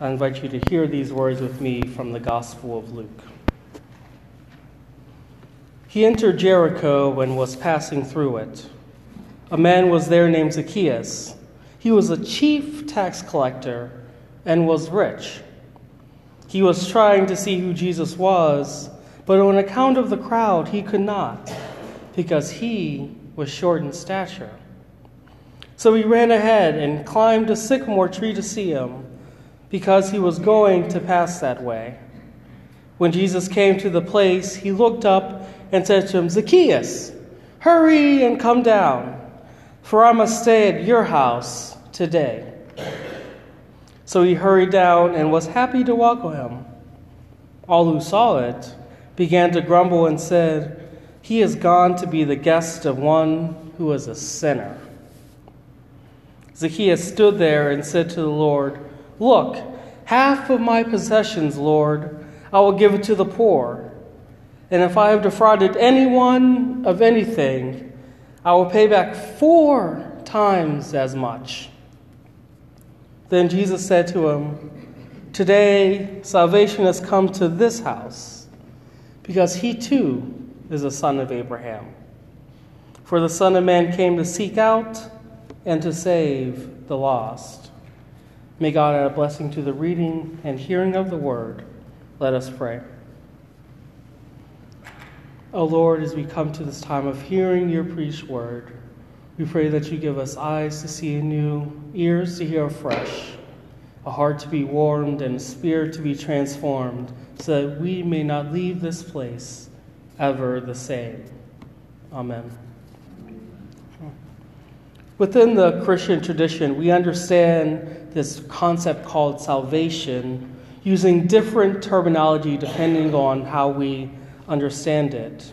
I invite you to hear these words with me from the Gospel of Luke. He entered Jericho and was passing through it. A man was there named Zacchaeus. He was a chief tax collector and was rich. He was trying to see who Jesus was, but on account of the crowd, he could not, because he was short in stature. So he ran ahead and climbed a sycamore tree to see him, because he was going to pass that way. When Jesus came to the place, he looked up and said to him, Zacchaeus, hurry and come down, for I must stay at your house today. So he hurried down and was happy to welcome him. All who saw it began to grumble and said, He has gone to be the guest of one who is a sinner. Zacchaeus stood there and said to the Lord, Look, half of my possessions, Lord, I will give it to the poor. And if I have defrauded anyone of anything, I will pay back four times as much. Then Jesus said to him, Today salvation has come to this house, because he too is a son of Abraham. For the Son of Man came to seek out and to save the lost. May God add a blessing to the reading and hearing of the word. Let us pray. O Lord, as we come to this time of hearing your preached word, we pray that you give us eyes to see anew, ears to hear afresh, a heart to be warmed, and a spirit to be transformed, so that we may not leave this place ever the same. Amen. Within the Christian tradition, we understand this concept called salvation using different terminology depending on how we understand it.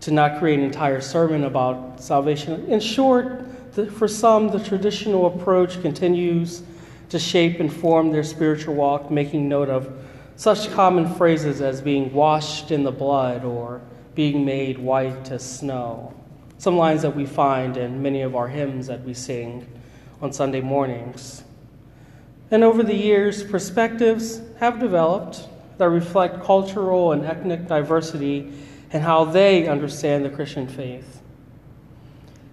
To not create an entire sermon about salvation. In short, for some, the traditional approach continues to shape and form their spiritual walk, making note of such common phrases as being washed in the blood or being made white as snow. Some lines that we find in many of our hymns that we sing on Sunday mornings. And over the years, perspectives have developed that reflect cultural and ethnic diversity and how they understand the Christian faith.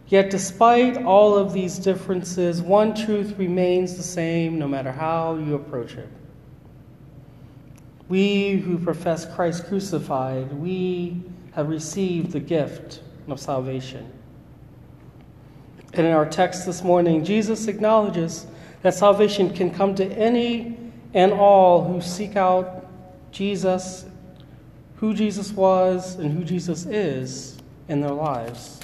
Yet, despite all of these differences, one truth remains the same no matter how you approach it. We who profess Christ crucified, we have received the gift of salvation. And in our text this morning, Jesus acknowledges that salvation can come to any and all who seek out Jesus, who Jesus was, and who Jesus is in their lives.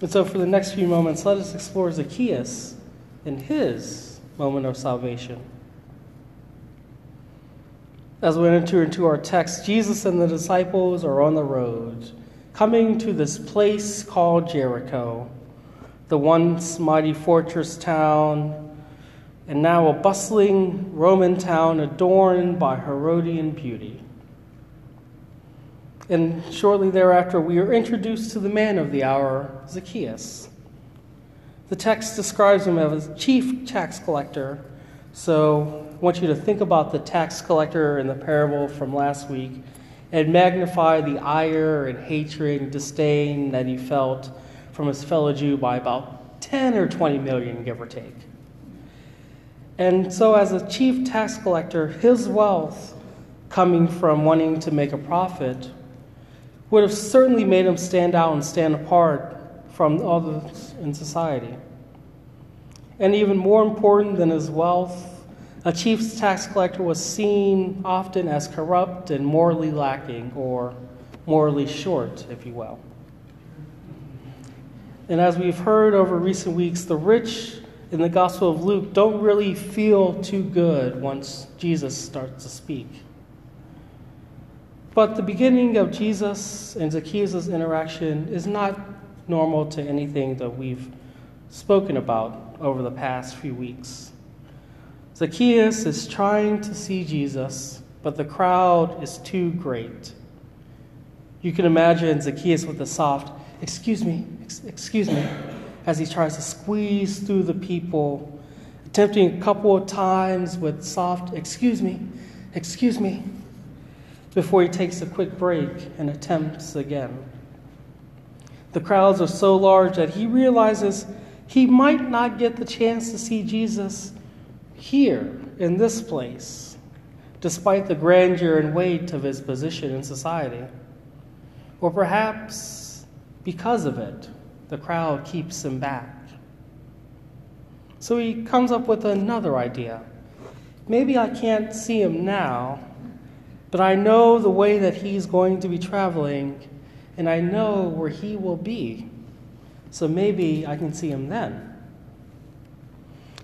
And so, for the next few moments, let us explore Zacchaeus and his moment of salvation. As we enter into our text, Jesus and the disciples are on the road, coming to this place called Jericho, the once mighty fortress town and now a bustling Roman town adorned by Herodian beauty. And shortly thereafter, we are introduced to the man of the hour, Zacchaeus. The text describes him as chief tax collector. So I want you to think about the tax collector in the parable from last week and magnify the ire and hatred and disdain that he felt from his fellow Jew by about 10 or 20 million, give or take. And so, as a chief tax collector, his wealth coming from wanting to make a profit would have certainly made him stand out and stand apart from others in society. And even more important than his wealth, a chief tax collector was seen often as corrupt and morally lacking, or morally short, if you will. And as we've heard over recent weeks, the rich in the Gospel of Luke don't really feel too good once Jesus starts to speak. But the beginning of Jesus and Zacchaeus' interaction is not normal to anything that we've spoken about over the past few weeks. Zacchaeus is trying to see Jesus, but the crowd is too great. You can imagine Zacchaeus with a soft, Excuse me, excuse me as he tries to squeeze through the people attempting a couple of times with soft, excuse me, excuse me, before he takes a quick break and attempts again. The crowds are so large that he realizes he might not get the chance to see Jesus here in this place, despite the grandeur and weight of his position in society. Or perhaps because of it, the crowd keeps him back. So he comes up with another idea. Maybe I can't see him now, but I know the way that he's going to be traveling, and I know where he will be. So maybe I can see him then.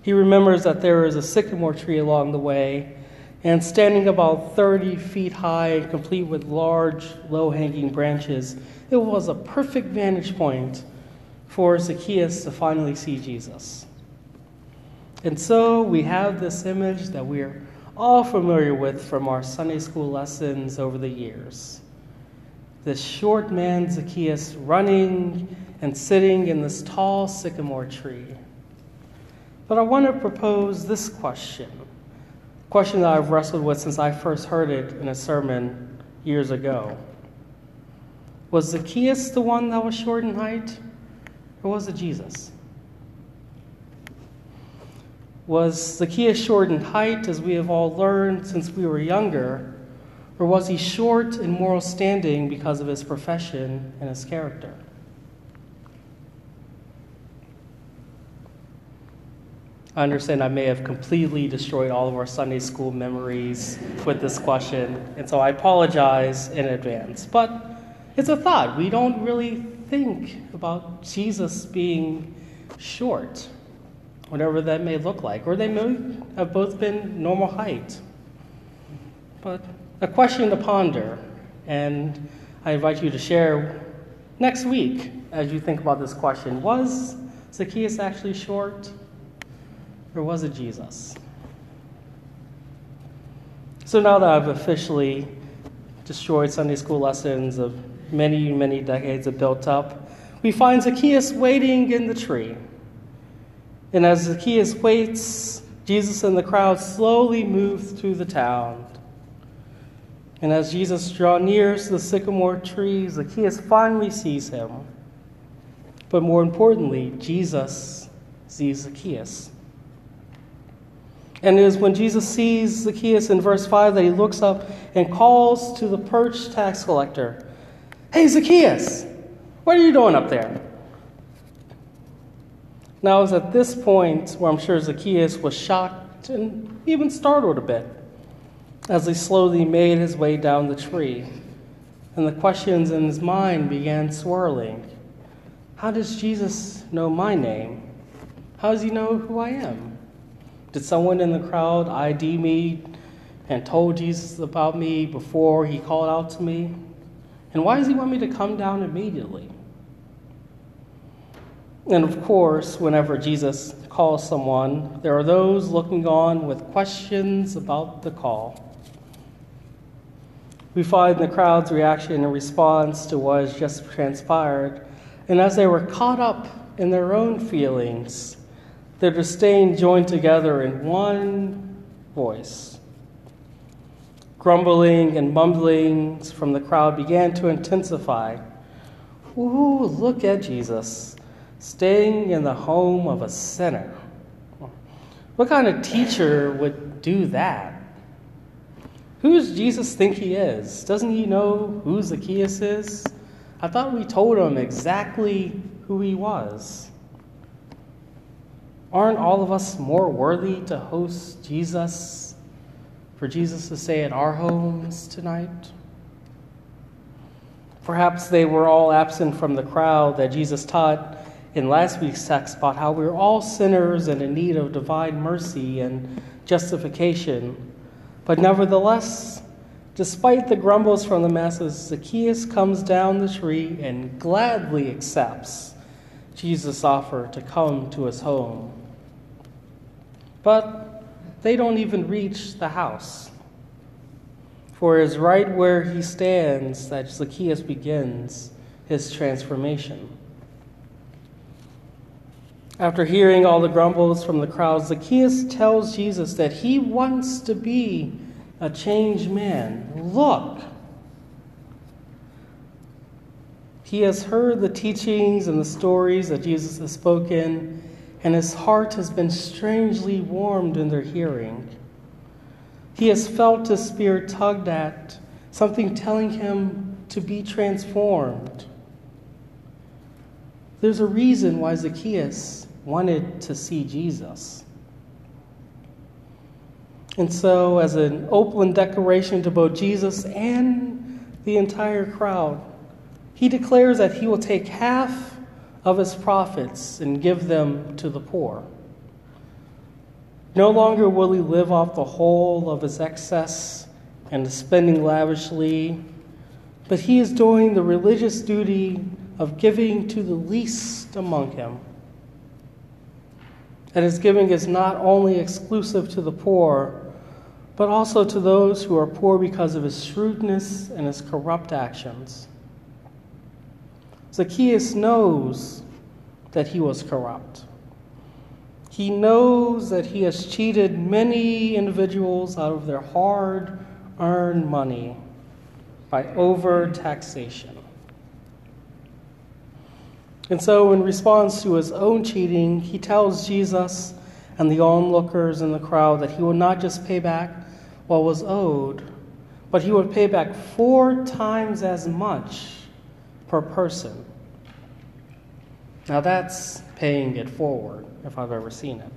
He remembers that there is a sycamore tree along the way, and standing about 30 feet high, and complete with large, low hanging branches, it was a perfect vantage point for Zacchaeus to finally see Jesus. And so we have this image that we're all familiar with from our Sunday school lessons over the years. This short man, Zacchaeus, running and sitting in this tall sycamore tree. But I want to propose this question, a question that I've wrestled with since I first heard it in a sermon years ago. Was Zacchaeus the one that was short in height, or was it Jesus? Was Zacchaeus short in height, as we have all learned since we were younger, or was he short in moral standing because of his profession and his character? I understand I may have completely destroyed all of our Sunday school memories with this question, and so I apologize in advance. But it's a thought. We don't really think about Jesus being short, whatever that may look like, or they may have both been normal height. But a question to ponder, and I invite you to share next week as you think about this question Was Zacchaeus actually short? Or was it Jesus? So now that I've officially destroyed Sunday school lessons of many, many decades have built up, we find Zacchaeus waiting in the tree. And as Zacchaeus waits, Jesus and the crowd slowly move through the town. And as Jesus draws near to the sycamore tree, Zacchaeus finally sees him. But more importantly, Jesus sees Zacchaeus. And it is when Jesus sees Zacchaeus in verse 5 that he looks up and calls to the perched tax collector Hey, Zacchaeus, what are you doing up there? Now, it was at this point where I'm sure Zacchaeus was shocked and even startled a bit as he slowly made his way down the tree. And the questions in his mind began swirling. How does Jesus know my name? How does he know who I am? Did someone in the crowd ID me and told Jesus about me before he called out to me? And why does he want me to come down immediately? And of course, whenever Jesus calls someone, there are those looking on with questions about the call. We find the crowd's reaction in response to what has just transpired, and as they were caught up in their own feelings, their disdain joined together in one voice. Grumbling and mumblings from the crowd began to intensify. Ooh, look at Jesus, staying in the home of a sinner. What kind of teacher would do that? Who does Jesus think he is? Doesn't he know who Zacchaeus is? I thought we told him exactly who he was. Aren't all of us more worthy to host Jesus, for Jesus to stay at our homes tonight? Perhaps they were all absent from the crowd that Jesus taught in last week's text about how we're all sinners and in need of divine mercy and justification. But nevertheless, despite the grumbles from the masses, Zacchaeus comes down the tree and gladly accepts Jesus' offer to come to his home. But they don't even reach the house. For it is right where he stands that Zacchaeus begins his transformation. After hearing all the grumbles from the crowd, Zacchaeus tells Jesus that he wants to be a changed man. Look, he has heard the teachings and the stories that Jesus has spoken, and his heart has been strangely warmed in their hearing. He has felt his spirit tugged at, something telling him to be transformed. There's a reason why Zacchaeus wanted to see Jesus. And so, as an open declaration to both Jesus and the entire crowd, he declares that he will take half of his profits and give them to the poor. No longer will he live off the whole of his excess and spending lavishly, but he is doing the religious duty of giving to the least among him. And his giving is not only exclusive to the poor, but also to those who are poor because of his shrewdness and his corrupt actions. Zacchaeus knows that he was corrupt. He knows that he has cheated many individuals out of their hard earned money by over taxation. And so, in response to his own cheating, he tells Jesus and the onlookers in the crowd that he will not just pay back what was owed, but he would pay back four times as much per person. Now, that's paying it forward, if I've ever seen it.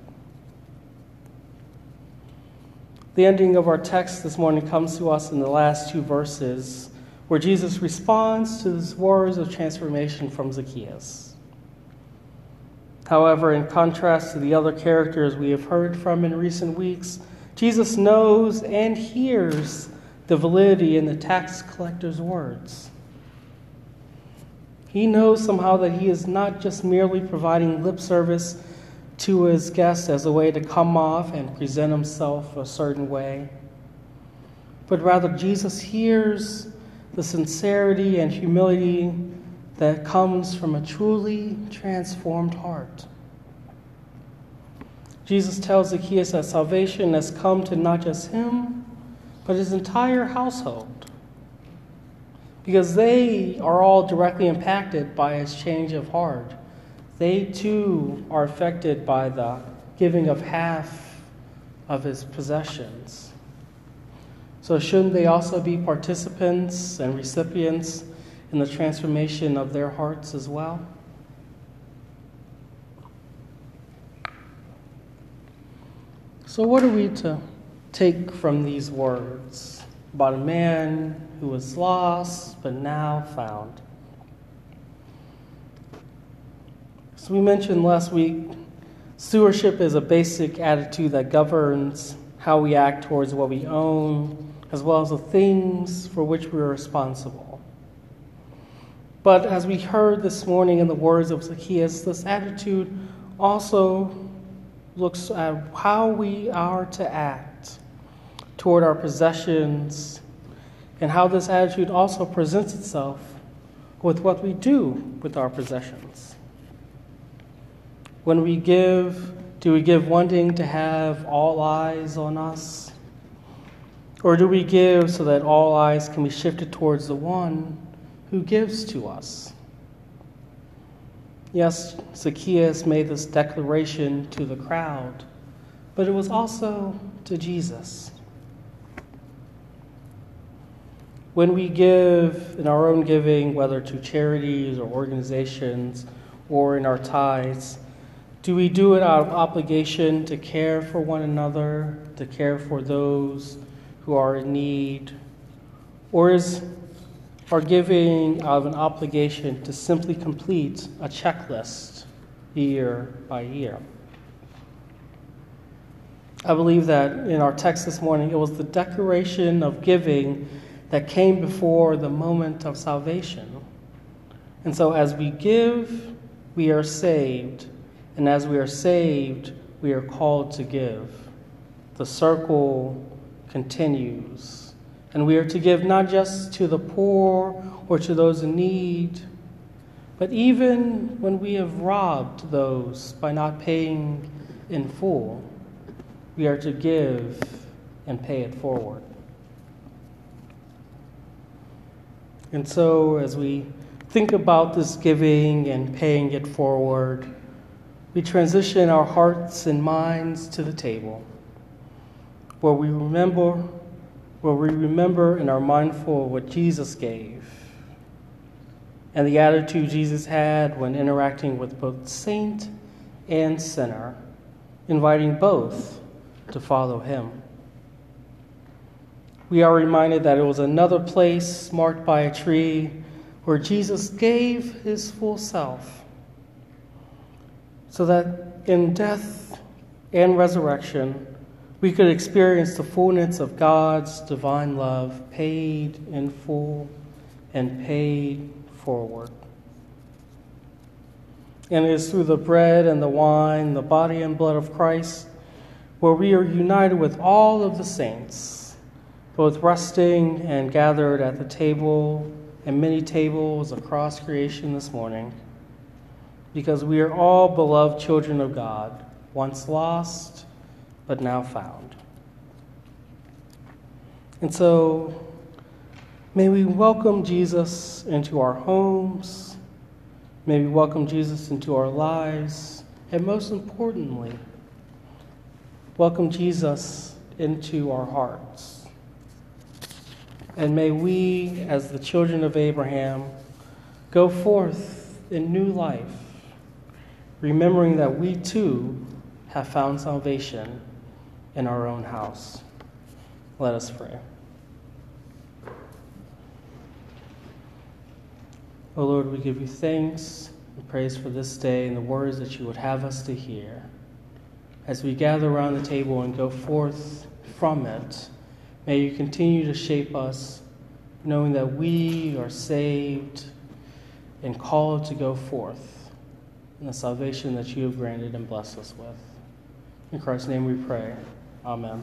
The ending of our text this morning comes to us in the last two verses where Jesus responds to his words of transformation from Zacchaeus. However, in contrast to the other characters we have heard from in recent weeks, Jesus knows and hears the validity in the tax collector's words. He knows somehow that he is not just merely providing lip service to his guests as a way to come off and present himself a certain way, but rather Jesus hears the sincerity and humility that comes from a truly transformed heart. Jesus tells Zacchaeus that salvation has come to not just him, but his entire household. Because they are all directly impacted by his change of heart. They too are affected by the giving of half of his possessions. So, shouldn't they also be participants and recipients in the transformation of their hearts as well? So, what are we to take from these words about a man who was lost but now found? So, we mentioned last week stewardship is a basic attitude that governs how we act towards what we own as well as the things for which we are responsible. But as we heard this morning in the words of Zacchaeus, this attitude also looks at how we are to act toward our possessions and how this attitude also presents itself with what we do with our possessions. When we give, do we give wanting to have all eyes on us? Or do we give so that all eyes can be shifted towards the one who gives to us? Yes, Zacchaeus made this declaration to the crowd, but it was also to Jesus. When we give in our own giving, whether to charities or organizations or in our tithes, do we do it out of obligation to care for one another, to care for those who are in need? Or is our giving out of an obligation to simply complete a checklist year by year? I believe that in our text this morning, it was the declaration of giving that came before the moment of salvation. And so, as we give, we are saved. And as we are saved, we are called to give. The circle continues. And we are to give not just to the poor or to those in need, But even when we have robbed those by not paying in full, we are to give and pay it forward. And so, as we think about this giving and paying it forward, we transition our hearts and minds to the table, where we remember, where we remember and are mindful of what Jesus gave, and the attitude Jesus had when interacting with both saint and sinner, inviting both to follow him. We are reminded that it was another place marked by a tree where Jesus gave his full self so that in death and resurrection we could experience the fullness of God's divine love paid in full and paid forward. And it is through the bread and the wine, the body and blood of Christ, where we are united with all of the saints, both resting and gathered at the table and many tables across creation this morning, because we are all beloved children of God, once lost, but now found. And so, may we welcome Jesus into our homes, may we welcome Jesus into our lives, and most importantly, welcome Jesus into our hearts. And may we, as the children of Abraham, go forth in new life, remembering that we too have found salvation in our own house. Let us pray. O oh Lord, we give you thanks and praise for this day and the words that you would have us to hear. As we gather around the table and go forth from it, May you continue to shape us, knowing that we are saved and called to go forth in the salvation that you have granted and blessed us with. In Christ's name we pray. Amen.